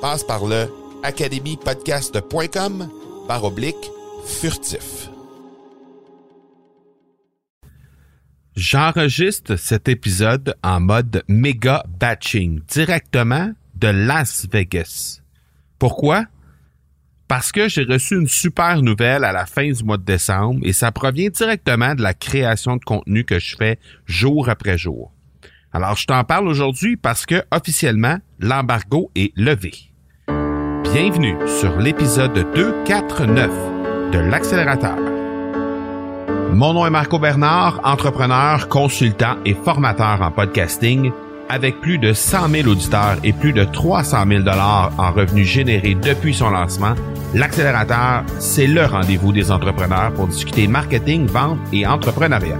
Passe par le academypodcast.com par oblique furtif. J'enregistre cet épisode en mode méga batching directement de Las Vegas. Pourquoi? Parce que j'ai reçu une super nouvelle à la fin du mois de décembre et ça provient directement de la création de contenu que je fais jour après jour. Alors, je t'en parle aujourd'hui parce que officiellement, l'embargo est levé. Bienvenue sur l'épisode 249 de l'accélérateur. Mon nom est Marco Bernard, entrepreneur, consultant et formateur en podcasting avec plus de 100 000 auditeurs et plus de 300 000 dollars en revenus générés depuis son lancement, l'accélérateur, c'est le rendez-vous des entrepreneurs pour discuter marketing, vente et entrepreneuriat.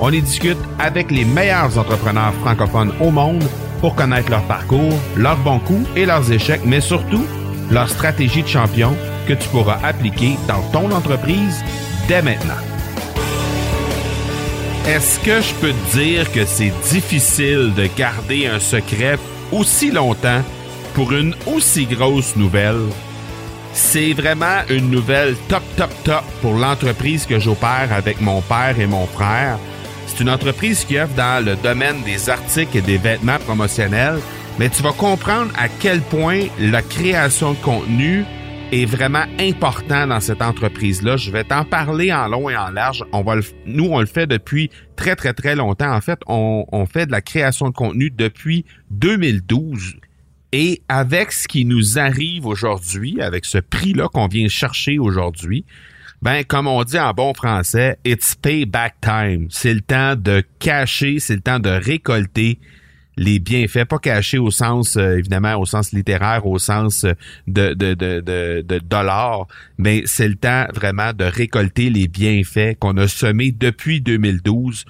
On y discute avec les meilleurs entrepreneurs francophones au monde pour connaître leur parcours, leurs bons coups et leurs échecs, mais surtout leur stratégie de champion que tu pourras appliquer dans ton entreprise dès maintenant. Est-ce que je peux te dire que c'est difficile de garder un secret aussi longtemps pour une aussi grosse nouvelle? C'est vraiment une nouvelle top, top, top pour l'entreprise que j'opère avec mon père et mon frère. C'est une entreprise qui offre dans le domaine des articles et des vêtements promotionnels, mais tu vas comprendre à quel point la création de contenu est vraiment important dans cette entreprise-là. Je vais t'en parler en long et en large. On va nous, on le fait depuis très, très, très longtemps. En fait, on, on fait de la création de contenu depuis 2012. Et avec ce qui nous arrive aujourd'hui, avec ce prix-là qu'on vient chercher aujourd'hui, ben, comme on dit en bon français, it's payback time. C'est le temps de cacher, c'est le temps de récolter les bienfaits, pas cachés au sens, euh, évidemment, au sens littéraire, au sens de, de, de, de, de dollars, mais c'est le temps vraiment de récolter les bienfaits qu'on a semés depuis 2012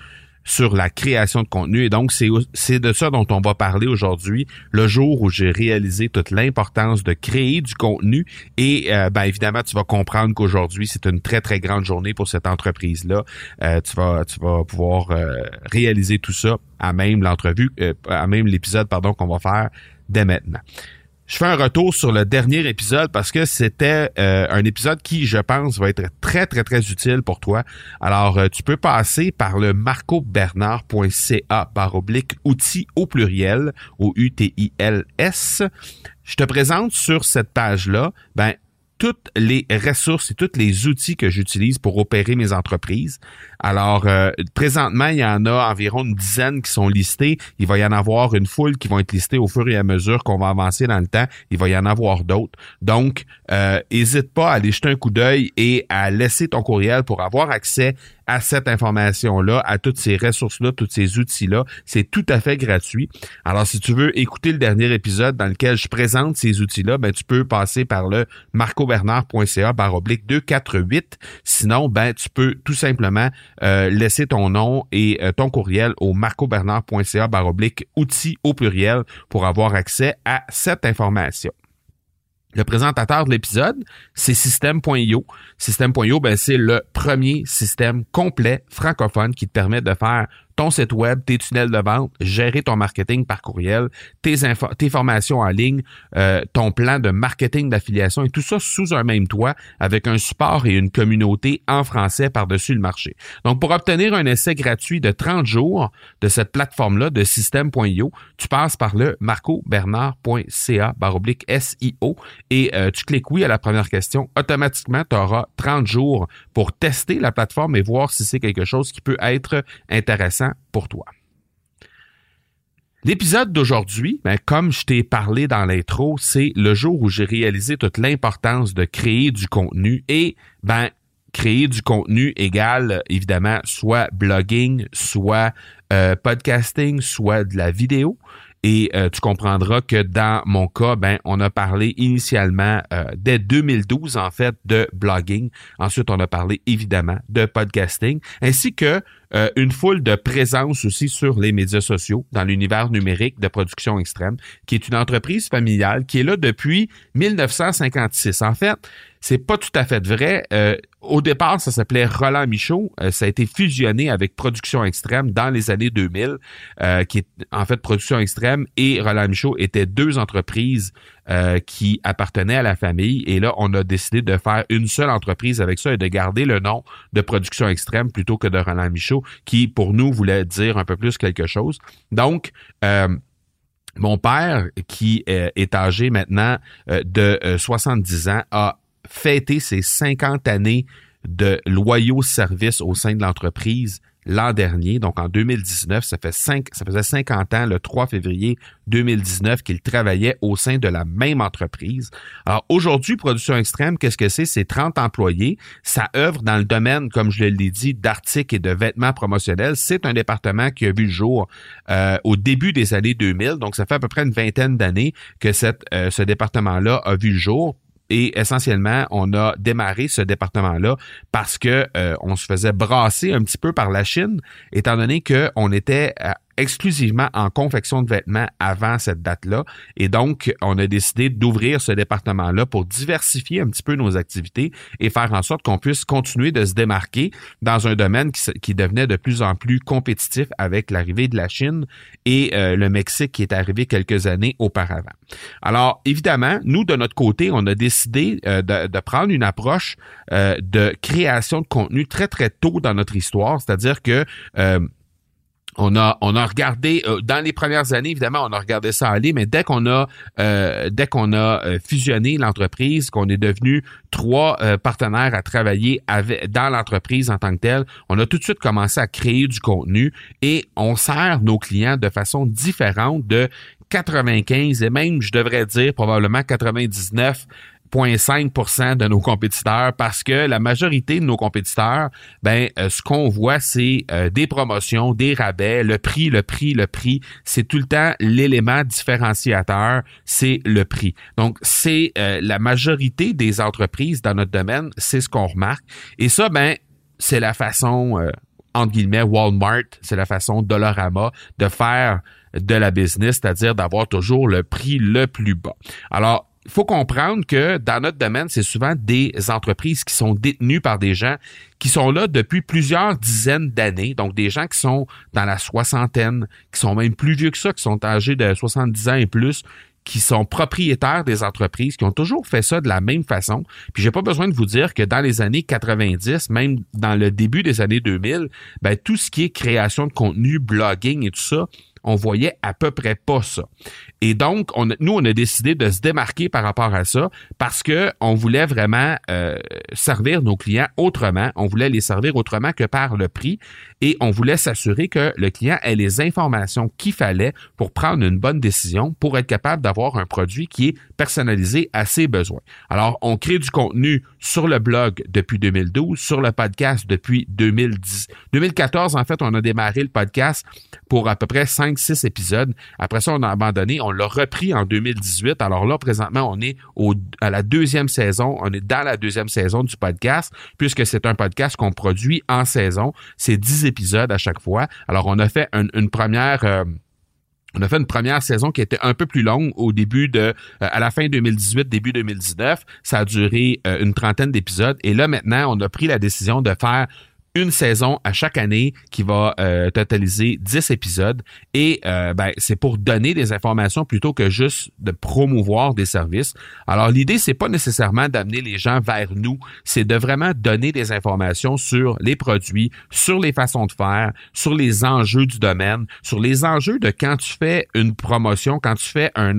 sur la création de contenu. Et donc, c'est de ça dont on va parler aujourd'hui, le jour où j'ai réalisé toute l'importance de créer du contenu. Et euh, ben, évidemment, tu vas comprendre qu'aujourd'hui, c'est une très, très grande journée pour cette entreprise-là. Euh, tu, vas, tu vas pouvoir euh, réaliser tout ça à même l'entrevue, à même l'épisode, pardon, qu'on va faire dès maintenant. Je fais un retour sur le dernier épisode parce que c'était euh, un épisode qui, je pense, va être très, très, très utile pour toi. Alors, euh, tu peux passer par le marcobernard.ca par oblique outils au pluriel, au U-T-I-L-S. Je te présente sur cette page-là, ben, toutes les ressources et tous les outils que j'utilise pour opérer mes entreprises. Alors, euh, présentement, il y en a environ une dizaine qui sont listés. Il va y en avoir une foule qui vont être listées au fur et à mesure qu'on va avancer dans le temps. Il va y en avoir d'autres. Donc, n'hésite euh, pas à aller jeter un coup d'œil et à laisser ton courriel pour avoir accès à cette information-là, à toutes ces ressources-là, tous ces outils-là. C'est tout à fait gratuit. Alors, si tu veux écouter le dernier épisode dans lequel je présente ces outils-là, ben, tu peux passer par le marcobernard.ca barre oblique 248. Sinon, ben, tu peux tout simplement euh, laisser ton nom et euh, ton courriel au marcobernard.ca barre oblique outils au pluriel pour avoir accès à cette information. Le présentateur de l'épisode, c'est System.io. System.io, ben, c'est le premier système complet francophone qui te permet de faire ton site web, tes tunnels de vente, gérer ton marketing par courriel, tes, formations en ligne, euh, ton plan de marketing d'affiliation et tout ça sous un même toit avec un support et une communauté en français par-dessus le marché. Donc, pour obtenir un essai gratuit de 30 jours de cette plateforme-là de système.io, tu passes par le marcobernard.ca SIO et euh, tu cliques oui à la première question. Automatiquement, tu auras 30 jours pour tester la plateforme et voir si c'est quelque chose qui peut être intéressant pour toi. L'épisode d'aujourd'hui, ben, comme je t'ai parlé dans l'intro, c'est le jour où j'ai réalisé toute l'importance de créer du contenu et ben créer du contenu égale évidemment soit blogging, soit euh, podcasting, soit de la vidéo. Et euh, tu comprendras que dans mon cas, ben, on a parlé initialement euh, dès 2012 en fait de blogging. Ensuite, on a parlé évidemment de podcasting, ainsi que euh, une foule de présence aussi sur les médias sociaux dans l'univers numérique de production extrême, qui est une entreprise familiale qui est là depuis 1956. En fait, c'est pas tout à fait vrai. Euh, au départ, ça s'appelait Roland Michaud. Euh, ça a été fusionné avec Production Extrême dans les années 2000, qui est en fait Production Extrême et Roland Michaud étaient deux entreprises qui appartenaient à la famille. Et là, on a décidé de faire une seule entreprise avec ça et de garder le nom de Production Extrême plutôt que de Roland Michaud qui, pour nous, voulait dire un peu plus quelque chose. Donc, euh, mon père, qui euh, est âgé maintenant euh, de 70 ans, a fêté ses 50 années de loyaux services au sein de l'entreprise l'an dernier, donc en 2019. Ça, fait ça faisait 50 ans, le 3 février 2019, qu'il travaillait au sein de la même entreprise. Alors aujourd'hui, Production Extrême, qu'est-ce que c'est? C'est 30 employés. Ça œuvre dans le domaine, comme je l'ai dit, d'articles et de vêtements promotionnels. C'est un département qui a vu le jour euh, au début des années 2000. Donc, ça fait à peu près une vingtaine d'années que cette, euh, ce département-là a vu le jour et essentiellement, on a démarré ce département-là parce que euh, on se faisait brasser un petit peu par la Chine, étant donné qu'on était exclusivement en confection de vêtements avant cette date-là. Et donc, on a décidé d'ouvrir ce département-là pour diversifier un petit peu nos activités et faire en sorte qu'on puisse continuer de se démarquer dans un domaine qui, devenait de plus en plus compétitif avec l'arrivée de la Chine et euh, le Mexique qui est arrivé quelques années auparavant. Alors, évidemment, nous, de notre côté, on a décidé euh, de, prendre une approche euh, de création de contenu très, très tôt dans notre histoire, c'est-à-dire que on a on a regardé euh, dans les premières années évidemment on a regardé ça aller mais dès qu'on a euh, dès qu'on a euh, fusionné l'entreprise qu'on est devenu trois partenaires à travailler avec dans l'entreprise en tant que telle on a tout de suite commencé à créer du contenu et on sert nos clients de façon différente de 95 et même je devrais dire probablement 99 0,5% de nos compétiteurs parce que la majorité de nos compétiteurs, ben, euh, ce qu'on voit, c'est euh, des promotions, des rabais, le prix, le prix, le prix. C'est tout le temps l'élément différenciateur, c'est le prix. Donc, c'est euh, la majorité des entreprises dans notre domaine, c'est ce qu'on remarque. Et ça, ben, c'est la façon, entre guillemets, Walmart, c'est la façon Dollarama de faire de la business, c'est-à-dire d'avoir toujours le prix le plus bas. Alors, il faut comprendre que dans notre domaine, c'est souvent des entreprises qui sont détenues par des gens qui sont là depuis plusieurs dizaines d'années, donc des gens qui sont dans la soixantaine, qui sont même plus vieux que ça, qui sont âgés de 70 ans et plus, qui sont propriétaires des entreprises, qui ont toujours fait ça de la même façon. Puis j'ai pas besoin de vous dire que dans les années 90, même dans le début des années 2000, ben, tout ce qui est création de contenu, blogging et tout ça, on voyait à peu près pas ça. Et donc, on, nous, on a décidé de se démarquer par rapport à ça parce que on voulait vraiment euh, servir nos clients autrement. On voulait les servir autrement que par le prix et on voulait s'assurer que le client ait les informations qu'il fallait pour prendre une bonne décision, pour être capable d'avoir un produit qui est personnalisé à ses besoins. Alors, on crée du contenu sur le blog depuis 2012, sur le podcast depuis 2010. 2014, en fait, on a démarré le podcast pour à peu près 5-6 épisodes. Après ça, on a abandonné on l'a repris en 2018. Alors là, présentement, on est à la deuxième saison. On est dans la deuxième saison du podcast, puisque c'est un podcast qu'on produit en saison. C'est 10 épisodes à chaque fois. Alors, on a fait une, première... Euh, on a fait une première saison qui était un peu plus longue au début de, euh, à la fin 2018, début 2019. Ça a duré euh, une trentaine d'épisodes. Et là, maintenant, on a pris la décision de faire une saison à chaque année qui va euh, totaliser 10 épisodes. Et euh, ben, c'est pour donner des informations plutôt que juste de promouvoir des services. Alors l'idée c'est pas nécessairement d'amener les gens vers nous, c'est de vraiment donner des informations sur les produits, sur les façons de faire, sur les enjeux du domaine, sur les enjeux de quand tu fais une promotion, quand tu fais un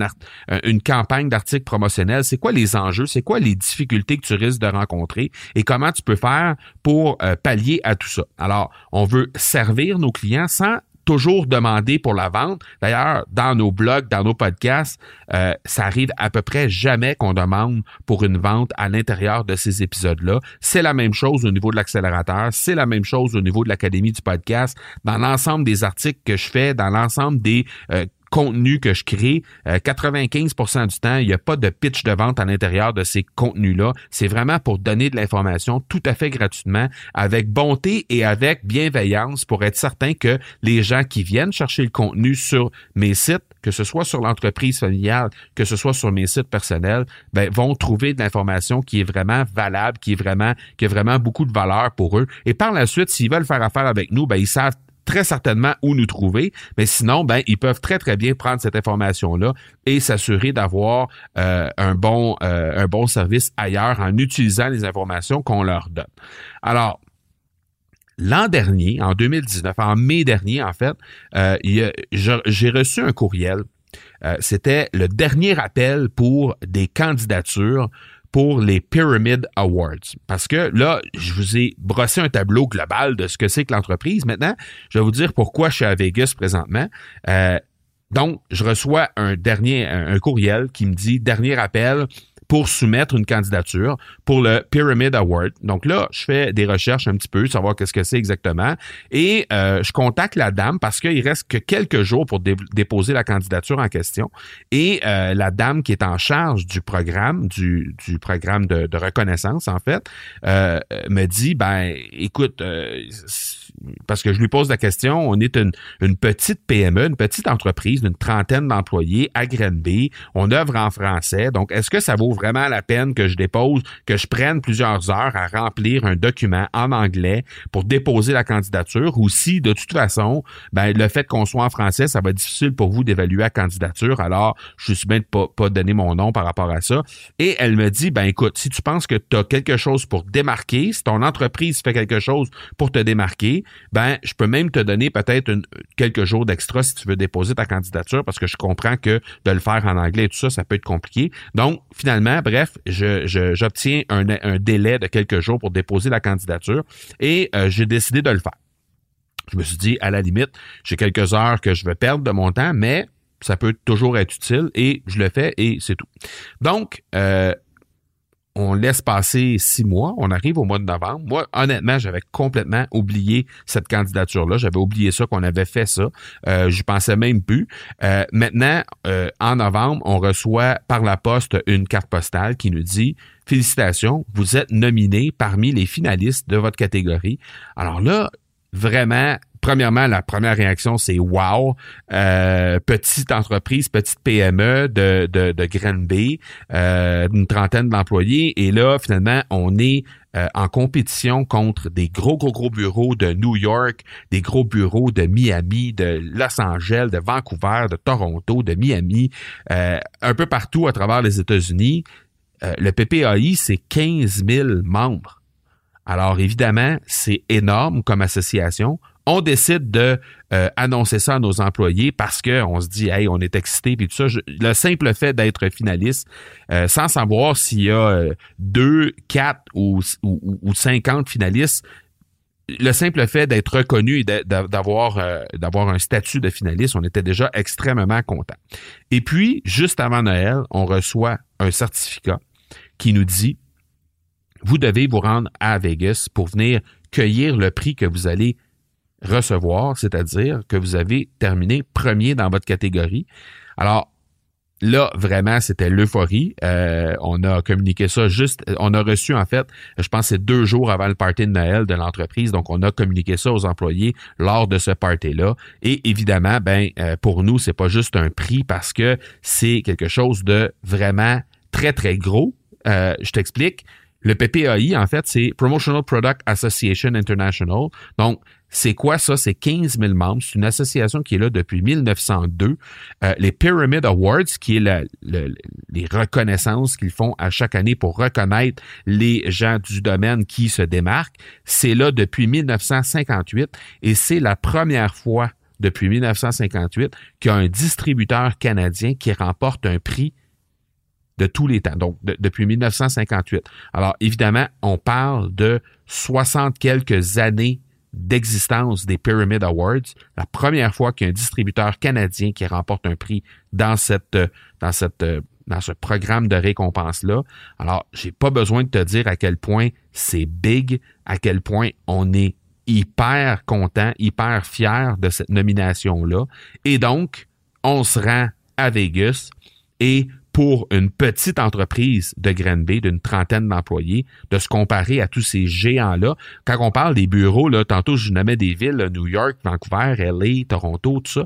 une campagne d'articles promotionnels, c'est quoi les enjeux, c'est quoi les difficultés que tu risques de rencontrer? Et comment tu peux faire pour euh, pallier à tout ça. Alors, on veut servir nos clients sans toujours demander pour la vente. D'ailleurs, dans nos blogs, dans nos podcasts, euh, ça arrive à peu près jamais qu'on demande pour une vente à l'intérieur de ces épisodes-là. C'est la même chose au niveau de l'accélérateur, c'est la même chose au niveau de l'Académie du podcast. Dans l'ensemble des articles que je fais, dans l'ensemble des euh, contenu que je crée, 95% euh, du temps, il n'y a pas de pitch de vente à l'intérieur de ces contenus-là. C'est vraiment pour donner de l'information tout à fait gratuitement, avec bonté et avec bienveillance pour être certain que les gens qui viennent chercher le contenu sur mes sites, que ce soit sur l'entreprise familiale, que ce soit sur mes sites personnels, ben, vont trouver de l'information qui est vraiment valable, qui est vraiment, qui a vraiment beaucoup de valeur pour eux. Et par la suite, s'ils veulent faire affaire avec nous, ben, ils savent très certainement où nous trouver, mais sinon, ben, ils peuvent très, très bien prendre cette information-là et s'assurer d'avoir euh, un, bon, euh, un bon service ailleurs en utilisant les informations qu'on leur donne. Alors, L'an dernier, en 2019, en mai dernier, en fait, euh, j'ai reçu un courriel. C'était le dernier appel pour des candidatures pour les Pyramid Awards. Parce que là, je vous ai brossé un tableau global de ce que c'est que l'entreprise. Maintenant, je vais vous dire pourquoi je suis à Vegas présentement. Euh, donc, je reçois un dernier un courriel qui me dit dernier appel pour soumettre une candidature pour le Pyramid Award. Donc là, je fais des recherches un petit peu, savoir qu'est-ce que c'est exactement. Et euh, je contacte la dame parce qu'il reste que quelques jours pour déposer la candidature en question. Et euh, la dame qui est en charge du programme, du, du programme de, de reconnaissance, en fait, euh, me dit, ben, écoute, parce que je lui pose la question, on est une, une petite PME, une petite entreprise d'une trentaine d'employés à Grenby. On œuvre en français. Donc, est-ce que ça vaut vraiment la peine que je dépose, que je prenne plusieurs heures à remplir un document en anglais pour déposer la candidature? Ou si, de toute façon, ben, le fait qu'on soit en français, ça va être difficile pour vous d'évaluer la candidature. Alors, je suis bien de pas, pas donner mon nom par rapport à ça. Et elle me dit, ben, écoute, si tu penses que tu as quelque chose pour démarquer, si ton entreprise fait quelque chose pour te démarquer, ben, je peux même te donner peut-être quelques jours d'extra si tu veux déposer ta candidature parce que je comprends que de le faire en anglais et tout ça, ça peut être compliqué. Donc, finalement, bref, j'obtiens un, délai de quelques jours pour déposer la candidature et euh, j'ai décidé de le faire. Je me suis dit, à la limite, j'ai quelques heures que je vais perdre de mon temps, mais ça peut toujours être utile et je le fais et c'est tout. Donc, euh, on laisse passer six mois, on arrive au mois de novembre. Moi, honnêtement, j'avais complètement oublié cette candidature-là. J'avais oublié ça, qu'on avait fait ça. Euh, je pensais même plus. Euh, maintenant, euh, en novembre, on reçoit par la poste une carte postale qui nous dit Félicitations, vous êtes nominé parmi les finalistes de votre catégorie. Alors là, vraiment, premièrement, la première réaction, c'est wow, euh, petite entreprise, petite PME de, de, de euh, une trentaine d'employés. Et là, finalement, on est euh, en compétition contre des gros, gros, gros bureaux de New York, des gros bureaux de Miami, de Los Angeles, de Vancouver, de Toronto, de Miami, un peu partout à travers les États-Unis. le PPAI, c'est 15 000 membres. Alors évidemment, c'est énorme comme association on décide de euh, annoncer ça à nos employés parce qu'on se dit, hey, on est excité puis tout ça. le simple fait d'être finaliste, euh, sans savoir s'il y a euh, deux, quatre ou, ou, cinquante finalistes, le simple fait d'être reconnu et d'avoir d'avoir un statut de finaliste, on était déjà extrêmement content. Et puis, juste avant Noël, on reçoit un certificat qui nous dit vous devez vous rendre à Vegas pour venir cueillir le prix que vous allez recevoir, c'est-à-dire que vous avez terminé premier dans votre catégorie. Alors, Là, vraiment, c'était l'euphorie. Euh, on a communiqué ça juste, on a reçu en fait, je pense c'est deux jours avant le party de Noël de l'entreprise, donc on a communiqué ça aux employés lors de ce party-là. Et évidemment, ben euh, pour nous, c'est pas juste un prix parce que c'est quelque chose de vraiment très très gros. Euh, je t'explique. Le PPAI, en fait, c'est Promotional Product Association International. Donc, c'est quoi ça? C'est 15 000 membres. C'est une association qui est là depuis 1902. Euh, les Pyramid Awards, qui est les reconnaissances qu'ils font à chaque année pour reconnaître les gens du domaine qui se démarquent, c'est là depuis 1958 et c'est la première fois depuis 1958 qu'il y a un distributeur canadien qui remporte un prix de tous les temps, donc depuis 1958. Alors évidemment, on parle de 60 quelques années d'existence des Pyramid Awards, la première fois qu'il y a un distributeur canadien qui remporte un prix dans cette dans cette dans ce programme de récompense là. Alors, j'ai pas besoin de te dire à quel point c'est big, à quel point on est hyper content, hyper fier de cette nomination là et donc on se rend à Vegas et pour une petite entreprise de Granby d'une trentaine d'employés de se comparer à tous ces géants-là. Quand on parle des bureaux, là, tantôt je nommais des villes, New York, Vancouver, LA, Toronto, tout ça.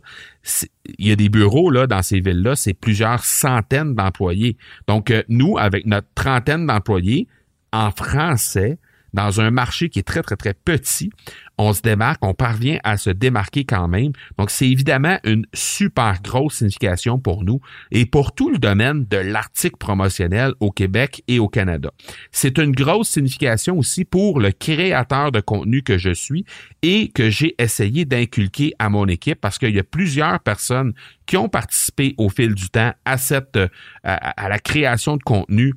Il y a des bureaux là dans ces villes-là, c'est plusieurs centaines d'employés. Donc euh, nous, avec notre trentaine d'employés, en français, dans un marché qui est très, très, très petit, on se démarque, on parvient à se démarquer quand même. Donc, c'est évidemment une super grosse signification pour nous et pour tout le domaine de l'article promotionnel au Québec et au Canada. C'est une grosse signification aussi pour le créateur de contenu que je suis et que j'ai essayé d'inculquer à mon équipe parce qu'il y a plusieurs personnes qui ont participé au fil du temps à cette, à la création de contenu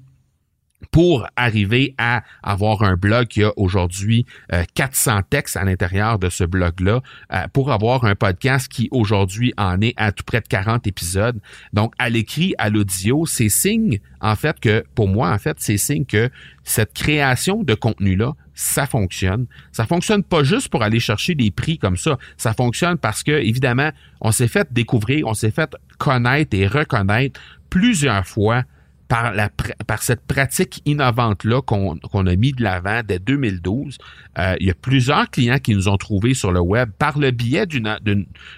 pour arriver à avoir un blog qui a aujourd'hui 400 euh, textes à l'intérieur de ce blog-là, euh, pour avoir un podcast qui aujourd'hui en est à tout près de 40 épisodes. Donc, à l'écrit, à l'audio, c'est signe, en fait, que, pour moi, en fait, c'est signe que cette création de contenu-là, ça fonctionne. Ça fonctionne pas juste pour aller chercher des prix comme ça. Ça fonctionne parce que, évidemment, on s'est fait découvrir, on s'est fait connaître et reconnaître plusieurs fois par, la, par cette pratique innovante-là qu'on a mis de l'avant dès 2012. Euh, il y a plusieurs clients qui nous ont trouvés sur le web par le biais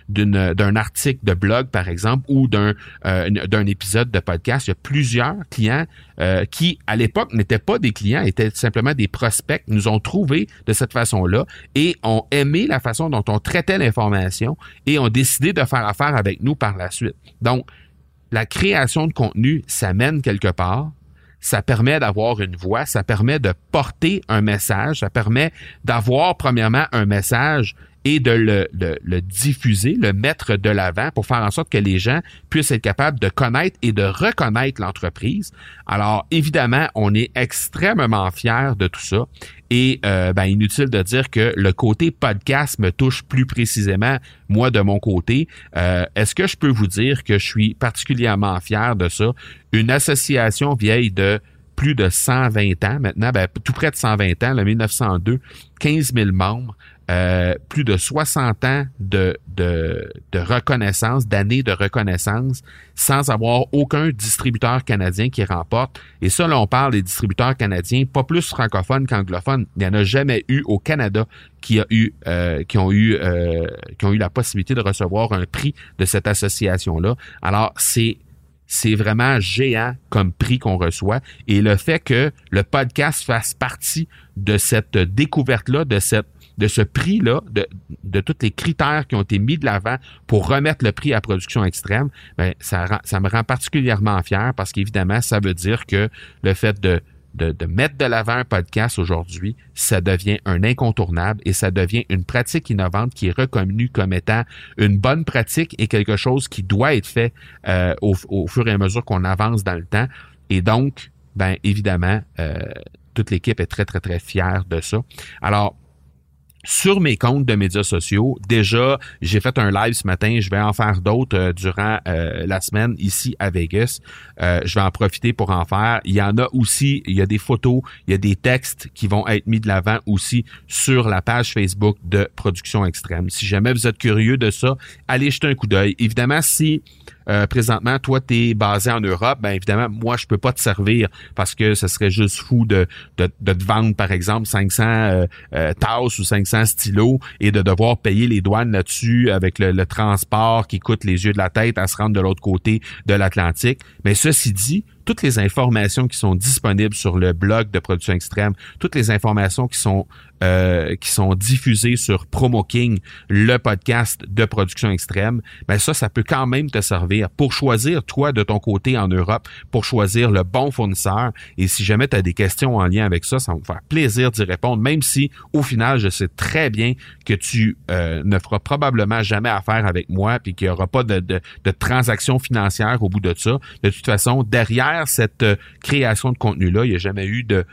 d'un article de blog, par exemple, ou d'un euh, d'un épisode de podcast. Il y a plusieurs clients euh, qui, à l'époque, n'étaient pas des clients, étaient simplement des prospects, nous ont trouvés de cette façon-là et ont aimé la façon dont on traitait l'information et ont décidé de faire affaire avec nous par la suite. Donc, la création de contenu, ça mène quelque part. Ça permet d'avoir une voix, ça permet de porter un message, ça permet d'avoir premièrement un message et de le, le, diffuser, le mettre de l'avant pour faire en sorte que les gens puissent être capables de connaître et de reconnaître l'entreprise. Alors, évidemment, on est extrêmement fiers de tout ça. Et euh, ben, inutile de dire que le côté podcast me touche plus précisément, moi, de mon côté. Euh, est-ce que je peux vous dire que je suis particulièrement fier de ça? Une association vieille de plus de 120 ans maintenant, ben, tout près de 120 ans, le 1902, 15 000 membres, euh, plus de 60 ans de, de, reconnaissance, d'années de reconnaissance, sans avoir aucun distributeur canadien qui remporte. Et ça, là, on parle des distributeurs canadiens, pas plus francophones qu'anglophones. Il n'y en a jamais eu au Canada qui a eu, euh, qui ont eu, euh, qui ont eu la possibilité de recevoir un prix de cette association-là. Alors, c'est c'est vraiment géant comme prix qu'on reçoit. Et le fait que le podcast fasse partie de cette découverte-là, de cette de ce prix-là, de, de tous les critères qui ont été mis de l'avant pour remettre le prix à production extrême, ben, ça, ça me rend particulièrement fier parce qu'évidemment, ça veut dire que le fait de, de, mettre de l'avant un podcast aujourd'hui, ça devient un incontournable et ça devient une pratique innovante qui est reconnue comme étant une bonne pratique et quelque chose qui doit être fait euh, au, au, fur et à mesure qu'on avance dans le temps. Et donc, ben évidemment, euh, toute l'équipe est très, très, très fière de ça. Alors, sur mes comptes de médias sociaux. Déjà, j'ai fait un live ce matin. Je vais en faire d'autres euh, durant euh, la semaine ici à Vegas. Euh, je vais en profiter pour en faire. Il y en a aussi, il y a des photos, il y a des textes qui vont être mis de l'avant aussi sur la page Facebook de Production Extrême. Si jamais vous êtes curieux de ça, allez jeter un coup d'œil. Évidemment, si euh, présentement, toi, tu es basé en Europe, ben évidemment, moi, je peux pas te servir parce que ce serait juste fou de, de, de te vendre, par exemple, 500 euh, euh, tasses ou 500 stylos et de devoir payer les douanes là-dessus avec le, transport qui coûte les yeux de la tête à se rendre de l'autre côté de l'Atlantique. Mais ceci dit, toutes les informations qui sont disponibles sur le blog de Production Extrême, toutes les informations qui sont euh, qui sont diffusées sur Promo King, le podcast de Production Extrême, ben ça, ça peut quand même te servir pour choisir, toi, de ton côté en Europe, pour choisir le bon fournisseur. Et si jamais tu as des questions en lien avec ça, ça va me faire plaisir d'y répondre, même si au final, je sais très bien que tu euh, ne feras probablement jamais affaire avec moi, puis qu'il n'y aura pas de, de, de transactions financières au bout de ça. De toute façon, derrière cette euh, création de contenu-là, il n'y a jamais eu de,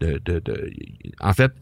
de, de, de, en fait,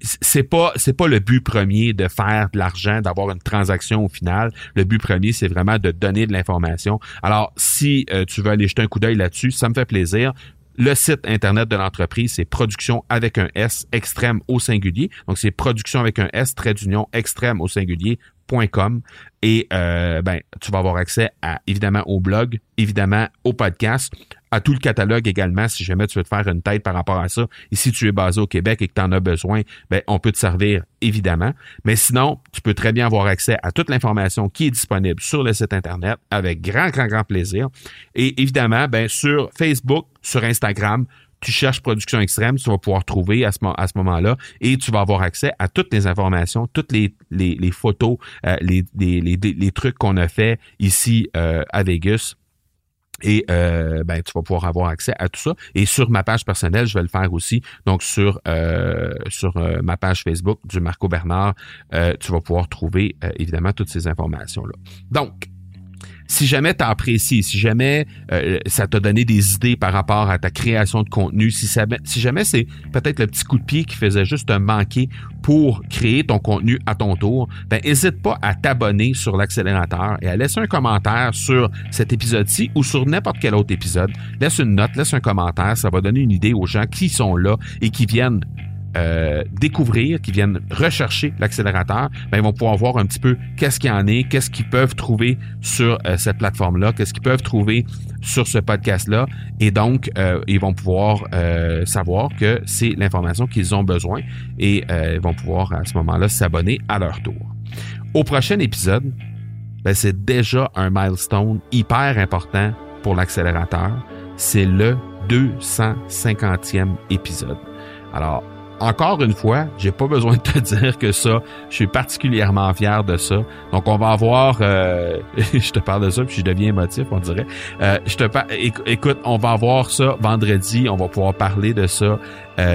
c'est pas c'est pas le but premier de faire de l'argent, d'avoir une transaction au final. Le but premier, c'est vraiment de donner de l'information. Alors, si euh, tu veux aller jeter un coup d'œil là-dessus, ça me fait plaisir. Le site internet de l'entreprise, c'est production avec un S extrême au singulier. Donc, c'est production avec un S, trait d'union extrême au singulier.com. Et euh, ben, tu vas avoir accès à évidemment au blog, évidemment au podcast, à tout le catalogue également si jamais tu veux te faire une tête par rapport à ça. Et si tu es basé au Québec et que tu en as besoin, ben, on peut te servir évidemment. Mais sinon, tu peux très bien avoir accès à toute l'information qui est disponible sur le site Internet avec grand, grand, grand plaisir. Et évidemment, ben, sur Facebook, sur Instagram, tu cherches production extrême, tu vas pouvoir trouver à ce, à ce moment-là et tu vas avoir accès à toutes les informations, toutes les, les, photos, euh, les, les, les, trucs qu'on a fait ici euh, à Vegas et euh, ben, tu vas pouvoir avoir accès à tout ça. Et sur ma page personnelle, je vais le faire aussi. Donc, sur, euh, sur euh, ma page Facebook du Marco Bernard, tu vas pouvoir trouver évidemment toutes ces informations-là. Donc, si jamais tu as apprécié, si jamais euh, ça t'a donné des idées par rapport à ta création de contenu, si, si jamais c'est peut-être le petit coup de pied qui faisait juste un manquer pour créer ton contenu à ton tour, ben n'hésite pas à t'abonner sur l'accélérateur et à laisser un commentaire sur cet épisode-ci ou sur n'importe quel autre épisode. Laisse une note, laisse un commentaire, ça va donner une idée aux gens qui sont là et qui viennent euh, découvrir, qui viennent rechercher l'accélérateur, ben, ils vont pouvoir voir un petit peu qu'est-ce qu'il y en est, qu'est-ce qu'ils peuvent trouver sur euh, cette plateforme-là, qu'est-ce qu'ils peuvent trouver sur ce podcast-là. Et donc, euh, ils vont pouvoir savoir que c'est l'information qu'ils ont besoin et ils vont pouvoir à ce moment-là s'abonner à leur tour. Au prochain épisode, ben, c'est déjà un milestone hyper important pour l'accélérateur. C'est le 250e épisode. Alors, encore une fois, j'ai pas besoin de te dire que ça, je suis particulièrement fier de ça. Donc on va avoir, euh, je te parle de ça puis je deviens émotif, on dirait. Euh, je te écoute, on va avoir ça vendredi, on va pouvoir parler de ça.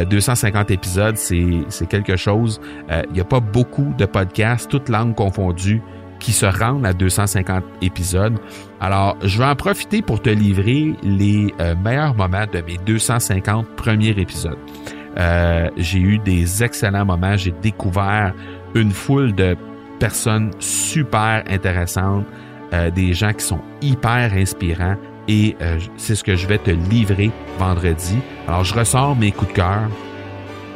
250 euh, épisodes, c'est c'est quelque chose. Il n'y a pas beaucoup de podcasts, toutes langues confondues, qui se rendent à 250 épisodes. Alors, je vais en profiter pour te livrer les meilleurs moments de mes 250 premiers épisodes. Euh, j'ai eu des excellents moments. J'ai découvert une foule de personnes super intéressantes, euh, des gens qui sont hyper inspirants. Et euh, c'est ce que je vais te livrer vendredi. Alors, je ressors mes coups de cœur.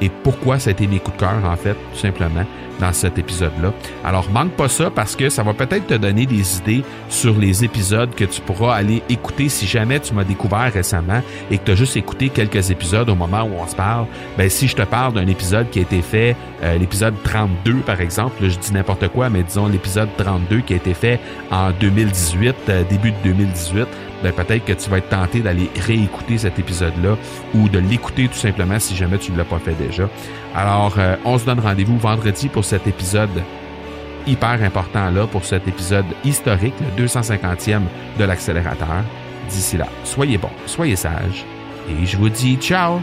Et pourquoi ça a été mes coups de cœur, en fait, tout simplement? Dans cet épisode-là. Alors, manque pas ça parce que ça va peut-être te donner des idées sur les épisodes que tu pourras aller écouter si jamais tu m'as découvert récemment et que tu as juste écouté quelques épisodes au moment où on se parle. Ben, si je te parle d'un épisode qui a été fait, euh, l'épisode 32 par exemple, je dis n'importe quoi, mais disons l'épisode 32 qui a été fait en 2018, euh, début de 2018, ben peut-être que tu vas être tenté d'aller réécouter cet épisode-là ou de l'écouter tout simplement si jamais tu ne l'as pas fait déjà. Alors, euh, on se donne rendez-vous vendredi pour cet épisode hyper important là, pour cet épisode historique, le 250e de l'accélérateur. D'ici là, soyez bons, soyez sages et je vous dis ciao